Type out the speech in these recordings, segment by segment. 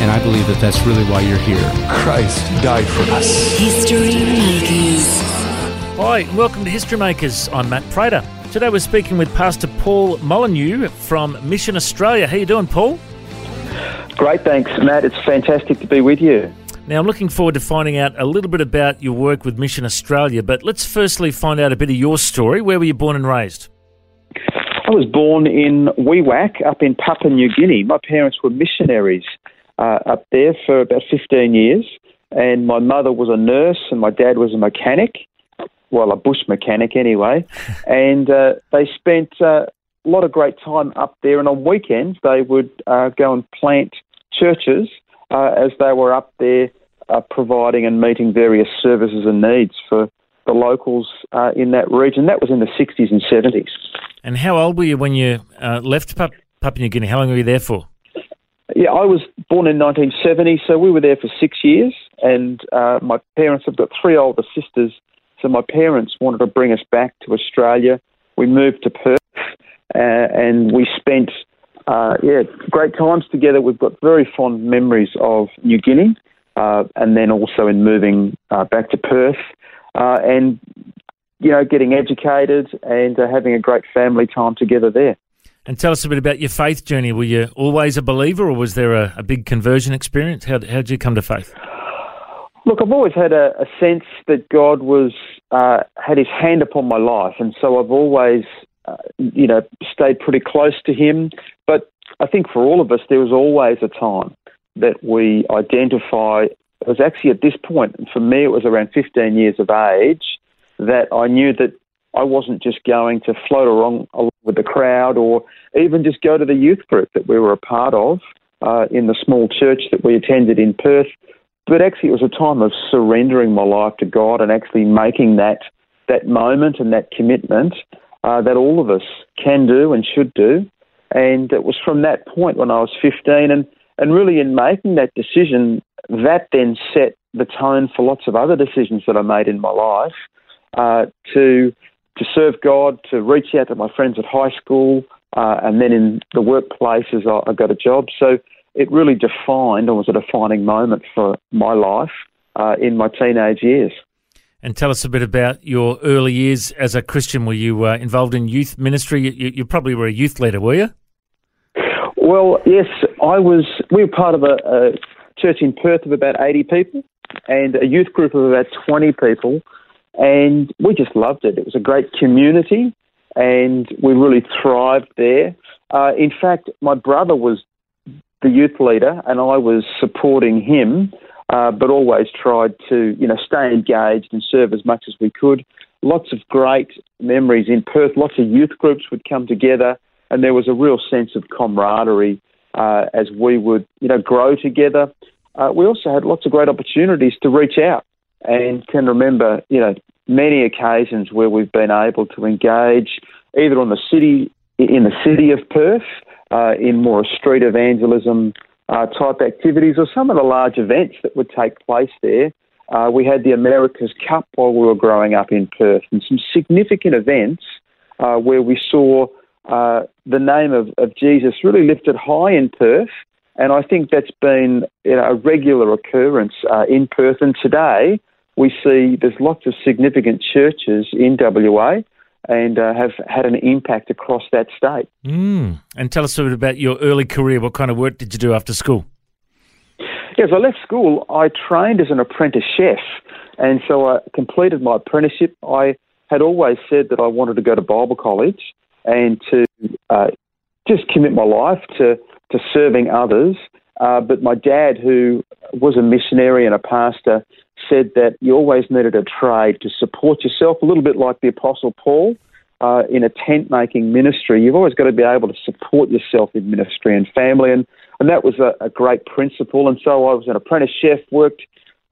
And I believe that that's really why you're here. Christ died for us. History Makers. Hi, and welcome to History Makers. I'm Matt Prater. Today we're speaking with Pastor Paul Molyneux from Mission Australia. How you doing, Paul? Great, thanks, Matt. It's fantastic to be with you. Now, I'm looking forward to finding out a little bit about your work with Mission Australia, but let's firstly find out a bit of your story. Where were you born and raised? I was born in Wewak up in Papua New Guinea. My parents were missionaries uh, up there for about 15 years, and my mother was a nurse and my dad was a mechanic, well, a bush mechanic anyway, and uh, they spent uh, a lot of great time up there, and on weekends they would uh, go and plant churches uh, as they were up there uh, providing and meeting various services and needs for the locals uh, in that region. That was in the 60s and 70s. And how old were you when you uh, left Papua New Guinea? How long were you there for? Yeah, I was born in 1970, so we were there for six years. And uh, my parents have got three older sisters, so my parents wanted to bring us back to Australia. We moved to Perth, uh, and we spent uh, yeah great times together. We've got very fond memories of New Guinea, uh, and then also in moving uh, back to Perth, uh, and you know getting educated and having a great family time together there. And tell us a bit about your faith journey. Were you always a believer, or was there a, a big conversion experience? How did you come to faith? Look, I've always had a, a sense that God was uh, had His hand upon my life, and so I've always, uh, you know, stayed pretty close to Him. But I think for all of us, there was always a time that we identify. It was actually at this point, and for me, it was around 15 years of age, that I knew that I wasn't just going to float along with the crowd, or even just go to the youth group that we were a part of uh, in the small church that we attended in Perth but actually it was a time of surrendering my life to God and actually making that that moment and that commitment uh, that all of us can do and should do. And it was from that point when I was 15, and and really in making that decision, that then set the tone for lots of other decisions that I made in my life uh, to to serve God, to reach out to my friends at high school, uh, and then in the workplace as I, I got a job. So it really defined or was a defining moment for my life uh, in my teenage years. And tell us a bit about your early years as a Christian. Were you uh, involved in youth ministry? You, you probably were a youth leader, were you? Well, yes, I was. We were part of a, a church in Perth of about 80 people and a youth group of about 20 people, and we just loved it. It was a great community, and we really thrived there. Uh, in fact, my brother was the youth leader, and I was supporting him, uh, but always tried to, you know, stay engaged and serve as much as we could. Lots of great memories in Perth. Lots of youth groups would come together, and there was a real sense of camaraderie uh, as we would, you know, grow together. Uh, we also had lots of great opportunities to reach out, and can remember, you know, many occasions where we've been able to engage either on the city in the city of Perth uh, in more street evangelism uh, type activities or some of the large events that would take place there. Uh, we had the America's Cup while we were growing up in Perth and some significant events uh, where we saw uh, the name of, of Jesus really lifted high in Perth. And I think that's been you know, a regular occurrence uh, in Perth. And today we see there's lots of significant churches in WA and uh, have had an impact across that state. Mm. And tell us a bit about your early career. What kind of work did you do after school? Yeah, as I left school, I trained as an apprentice chef, and so I completed my apprenticeship. I had always said that I wanted to go to Bible college and to uh, just commit my life to to serving others. Uh, but my dad, who was a missionary and a pastor, said that you always needed a trade to support yourself, a little bit like the Apostle Paul. Uh, in a tent making ministry, you've always got to be able to support yourself in ministry and family. And, and that was a, a great principle. And so I was an apprentice chef, worked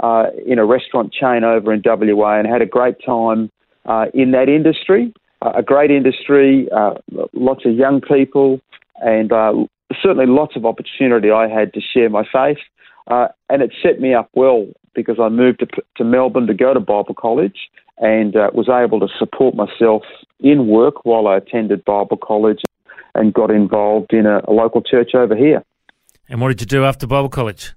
uh, in a restaurant chain over in WA, and had a great time uh, in that industry. Uh, a great industry, uh, lots of young people, and uh, certainly lots of opportunity I had to share my faith. And it set me up well because I moved to, to Melbourne to go to Bible college and uh, was able to support myself in work while I attended Bible college and got involved in a, a local church over here. And what did you do after Bible college?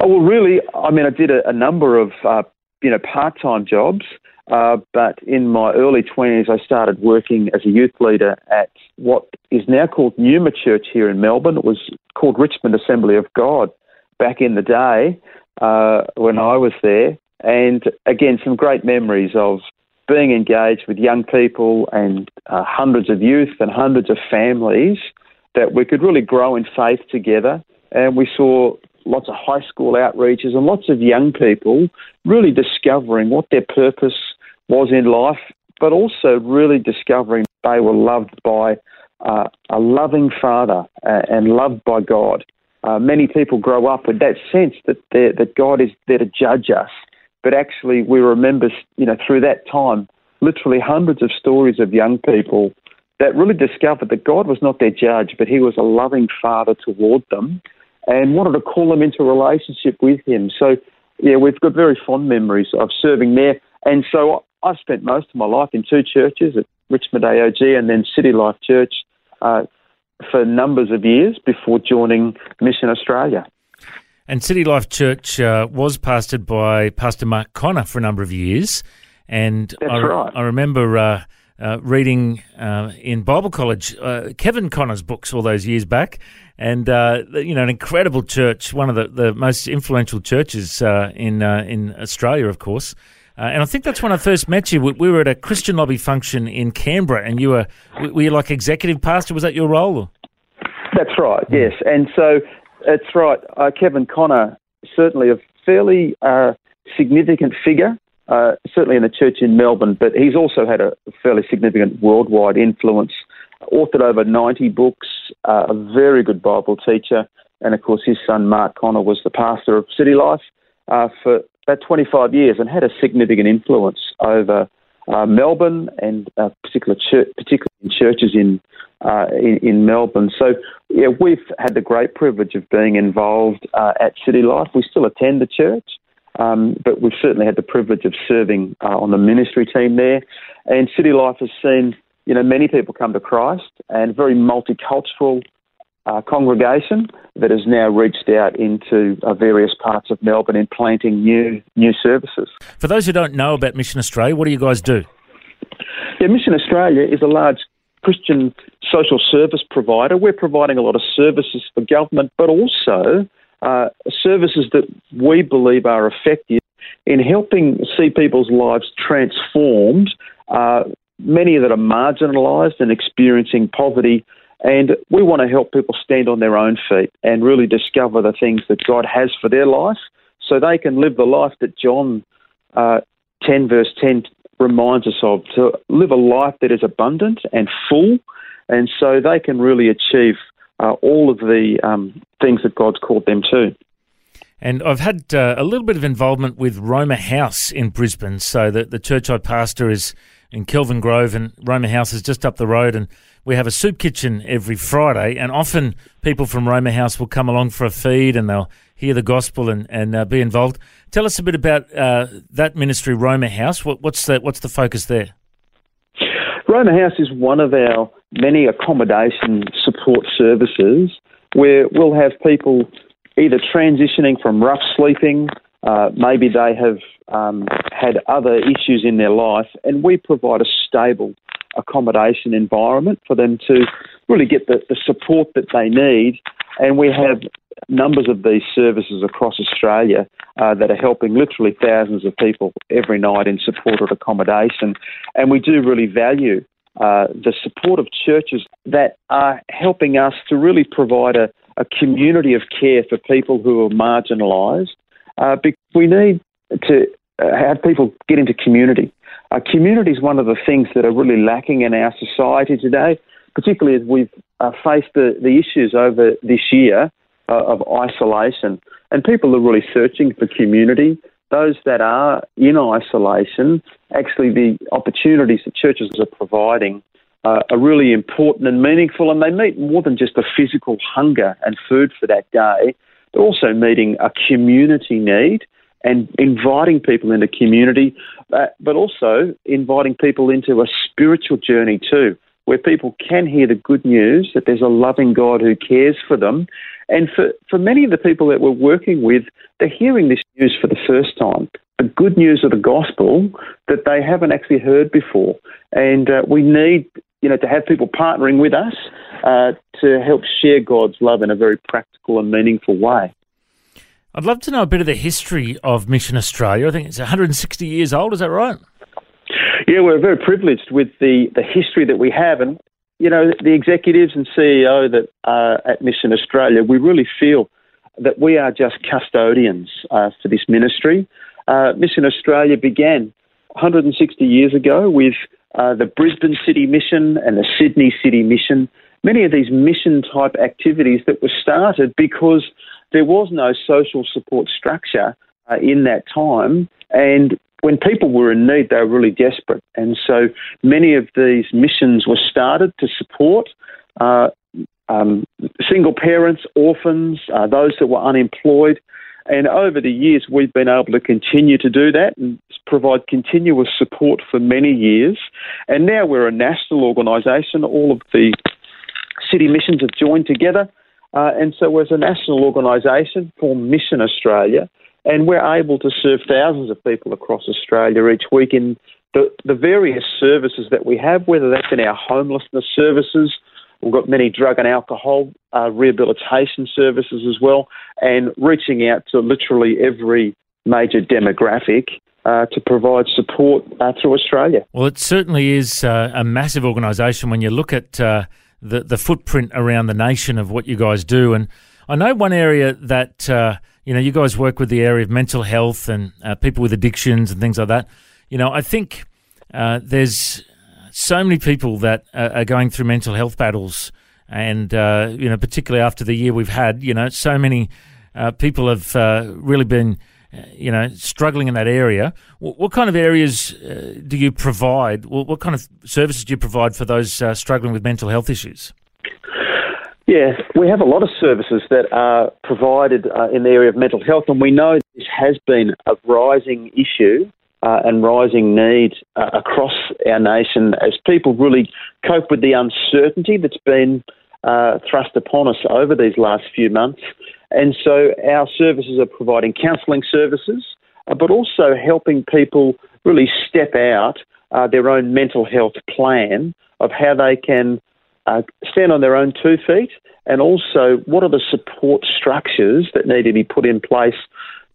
Oh, well, really, I mean, I did a, a number of, uh, you know, part-time jobs, uh, but in my early 20s, I started working as a youth leader at what is now called Numa Church here in Melbourne. It was called Richmond Assembly of God back in the day uh, when I was there. And again, some great memories of being engaged with young people and uh, hundreds of youth and hundreds of families that we could really grow in faith together. And we saw lots of high school outreaches and lots of young people really discovering what their purpose was in life, but also really discovering they were loved by uh, a loving Father uh, and loved by God. Uh, many people grow up with that sense that that God is there to judge us but actually, we remember, you know, through that time, literally hundreds of stories of young people that really discovered that God was not their judge, but He was a loving Father toward them, and wanted to call them into relationship with Him. So, yeah, we've got very fond memories of serving there, and so I've spent most of my life in two churches at Richmond AOG and then City Life Church uh, for numbers of years before joining Mission Australia. And City Life Church uh, was pastored by Pastor Mark Conner for a number of years. And That's I, right. I remember uh, uh, reading uh, in Bible college uh, Kevin Conner's books all those years back. And, uh, you know, an incredible church, one of the, the most influential churches in, in Australia, of course. And I think that's when I first met you. We, we, were at a Christian lobby function in Canberra, and you were were you like executive pastor? Was that your role? That's right. Yes, and so that's right. Uh, Kevin Conner, certainly a fairly uh, significant figure, uh, certainly in the church in Melbourne, but he's also had a fairly significant worldwide influence. Authored over 90 books, uh, a very good Bible teacher, and of course his son Mark Conner was the pastor of City Life uh, for about 25 years and had a significant influence over uh, Melbourne and particular church, particularly in churches in uh, in, in, Melbourne. So, yeah, we've had the great privilege of being involved uh, at City Life. We still attend the church, um, but we've certainly had the privilege of serving uh, on the ministry team there. And City Life has seen, you know, many people come to Christ and very multicultural uh, congregation that has now reached out into uh, various parts of Melbourne in planting new new services. For those who don't know about Mission Australia, what do you guys do? Yeah, Mission Australia is a large Christian social service provider. We're providing a lot of services for government, but also uh, services that we believe are effective in helping see people's lives transformed. Uh, many that are marginalised and experiencing poverty. And we want to help people stand on their own feet and really discover the things that God has for their life so they can live the life that John uh, 10, verse 10 reminds us of to live a life that is abundant and full, and so they can really achieve uh, all of the um, things that God's called them to. And I've had uh, a little bit of involvement with Roma House in Brisbane. So the, the church I pastor is in Kelvin Grove, and Roma House is just up the road. And we have a soup kitchen every Friday. And often people from Roma House will come along for a feed and they'll hear the gospel and, and uh, be involved. Tell us a bit about uh, that ministry, Roma House. What, what's, the, what's the focus there? Roma House is one of our many accommodation support services where we'll have people either transitioning from rough sleeping, uh, maybe they have um, had other issues in their life, and we provide a stable accommodation environment for them to really get the, the support that they need. And we have numbers of these services across Australia uh, that are helping literally thousands of people every night in supported accommodation. And we do really value uh, the support of churches that are helping us to really provide a, a community of care for people who are marginalised. Uh, we need to uh, have people get into community. Uh, community is one of the things that are really lacking in our society today, particularly as we've uh, faced the, the issues over this year uh, of isolation. And people are really searching for community. Those that are in isolation, actually, the opportunities that churches are providing uh, are really important and meaningful, and they meet more than just a physical hunger and food for that day. They're also meeting a community need and inviting people into community, uh, but also inviting people into a spiritual journey too, where people can hear the good news that there's a loving God who cares for them. And for, for many of the people that we're working with, they're hearing this news for the first time. The good news of the gospel that they haven't actually heard before. And uh, we need you know, to have people partnering with us uh, to help share God's love in a very practical and meaningful way. I'd love to know a bit of the history of Mission Australia. I think it's 160 years old. Is that right? Yeah, we're very privileged with the, the history that we have. And, you know, the executives and CEO that are at Mission Australia, we really feel that we are just custodians uh, for this ministry. Uh, Mission Australia began 160 years ago with uh, the Brisbane City Mission and the Sydney City Mission. Many of these mission type activities that were started because there was no social support structure uh, in that time. And when people were in need, they were really desperate. And so many of these missions were started to support uh, um, single parents, orphans, uh, those that were unemployed. And over the years, we've been able to continue to do that and provide continuous support for many years. And now we're a national organisation. All of the city missions have joined together uh, and so, as a national organisation for Mission Australia, and we're able to serve thousands of people across Australia each week in the, the various services that we have, whether that's in our homelessness services, we've got many drug and alcohol uh, rehabilitation services as well, and reaching out to literally every major demographic uh, to provide support uh, through Australia. Well, it certainly is uh, a massive organisation when you look at uh, the the footprint around the nation of what you guys do. And I know one area that uh, you know you guys work with the area of mental health and uh, people with addictions and things like that. You know, I think there's so many people that are going through mental health battles, and you know, particularly after the year we've had, you know, so many people have really been you know, struggling in that area. What, what kind of areas uh, do you provide? What, what, kind of services do you provide for those uh, struggling with mental health issues? Yeah, we have a lot of services that are provided uh, in the area of mental health, and we know this has been a rising issue uh, and rising need uh, across our nation as people really cope with the uncertainty that's been uh, thrust upon us over these last few months. And so our services are providing counselling services, uh, but also helping people really step out uh, their own mental health plan of how they can uh, stand on their own two feet and also what are the support structures that need to be put in place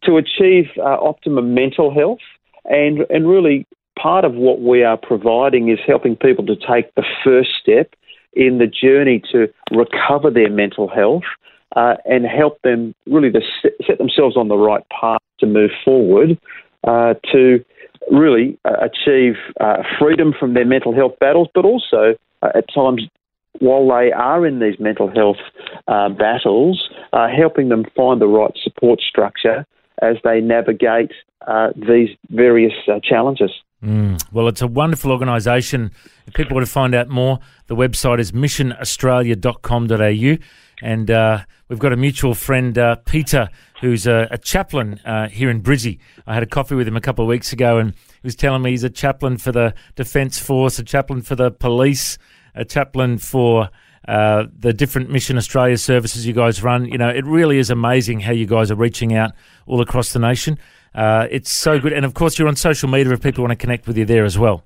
to achieve uh, optimum mental health. And, and really, part of what we are providing is helping people to take the first step in the journey to recover their mental health uh, and help them really to set themselves on the right path to move forward uh, to really uh, achieve uh, freedom from their mental health battles, but also uh, at times while they are in these mental health uh, battles, helping them find the right support structure as they navigate these various challenges. Mm. Well, it's a wonderful organisation. If people want to find out more, the website is missionaustralia.com.au. And uh, we've got a mutual friend, uh, Peter, who's a, a chaplain uh, here in Brizzy. I had a coffee with him a couple of weeks ago, and he was telling me he's a chaplain for the Defence Force, a chaplain for the police, a chaplain for uh, the different Mission Australia services you guys run. You know, it really is amazing how you guys are reaching out all across the nation. Uh, it's so good. And of course, you're on social media if people want to connect with you there as well.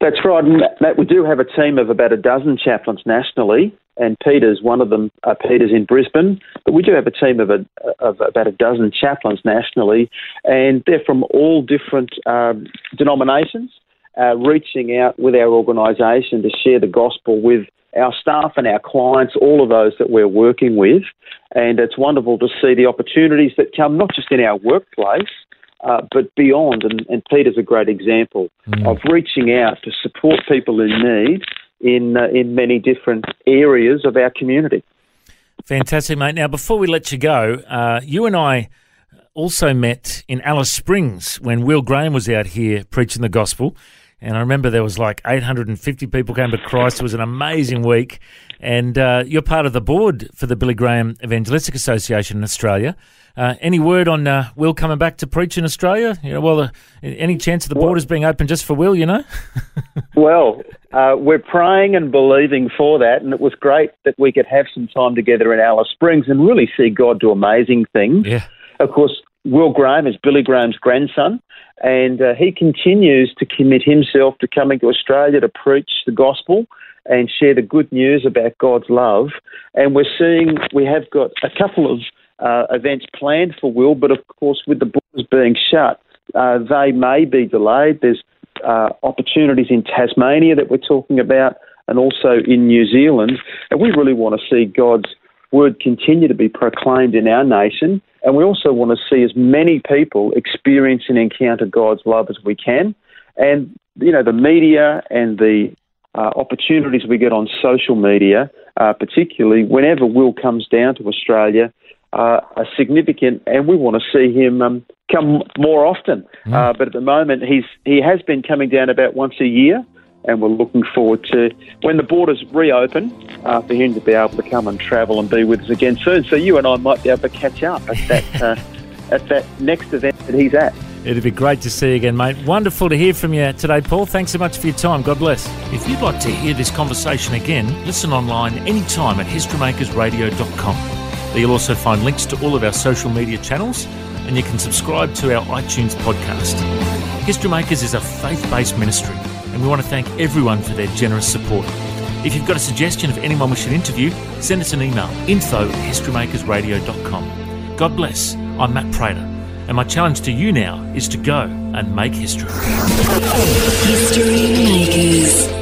That's right. And Matt, we do have a team of about a dozen chaplains nationally and Peter's one of them. Uh, Peter's in Brisbane, but we do have a team of, a, of about a dozen chaplains nationally, and they're from all different um, denominations, uh, reaching out with our organisation to share the gospel with our staff and our clients, all of those that we're working with. And it's wonderful to see the opportunities that come not just in our workplace, uh, but beyond. And, and, Peter's a great example mm. of reaching out to support people in need in uh, in many different areas of our community. Fantastic, mate. Now, before we let you go, uh, you and I also met in Alice Springs when Will Graham was out here preaching the gospel. And I remember there was like 850 people came to Christ. It was an amazing week. And uh, you're part of the board for the Billy Graham Evangelistic Association in Australia. Uh, any word on uh, Will coming back to preach in Australia? You know, well, uh, any chance of the borders being open just for Will? You know. well, uh, we're praying and believing for that, and it was great that we could have some time together in Alice Springs and really see God do amazing things. Yeah. Of course, Will Graham is Billy Graham's grandson, and uh, he continues to commit himself to coming to Australia to preach the gospel and share the good news about God's love. And we're seeing we have got a couple of uh, events planned for Will, but of course, with the borders being shut, uh, they may be delayed. There's uh, opportunities in Tasmania that we're talking about, and also in New Zealand. And we really want to see God's word continue to be proclaimed in our nation. And we also want to see as many people experience and encounter God's love as we can. And, you know, the media and the uh, opportunities we get on social media, uh, particularly whenever Will comes down to Australia, uh, are significant, and we want to see him um, come more often. Mm. Uh, but at the moment, he's he has been coming down about once a year, and we're looking forward to when the borders reopen uh, for him to be able to come and travel and be with us again soon. So you and I might be able to catch up at that uh, at that next event that he's at. It'd be great to see you again, mate. Wonderful to hear from you today, Paul. Thanks so much for your time. God bless. If you'd like to hear this conversation again, listen online anytime at historymakersradio.com. There you'll also find links to all of our social media channels, and you can subscribe to our iTunes podcast. History Makers is a faith based ministry and we want to thank everyone for their generous support. If you've got a suggestion of anyone we should interview, send us an email info at historymakersradio.com. God bless. I'm Matt Prater, and my challenge to you now is to go and make history. History Makers.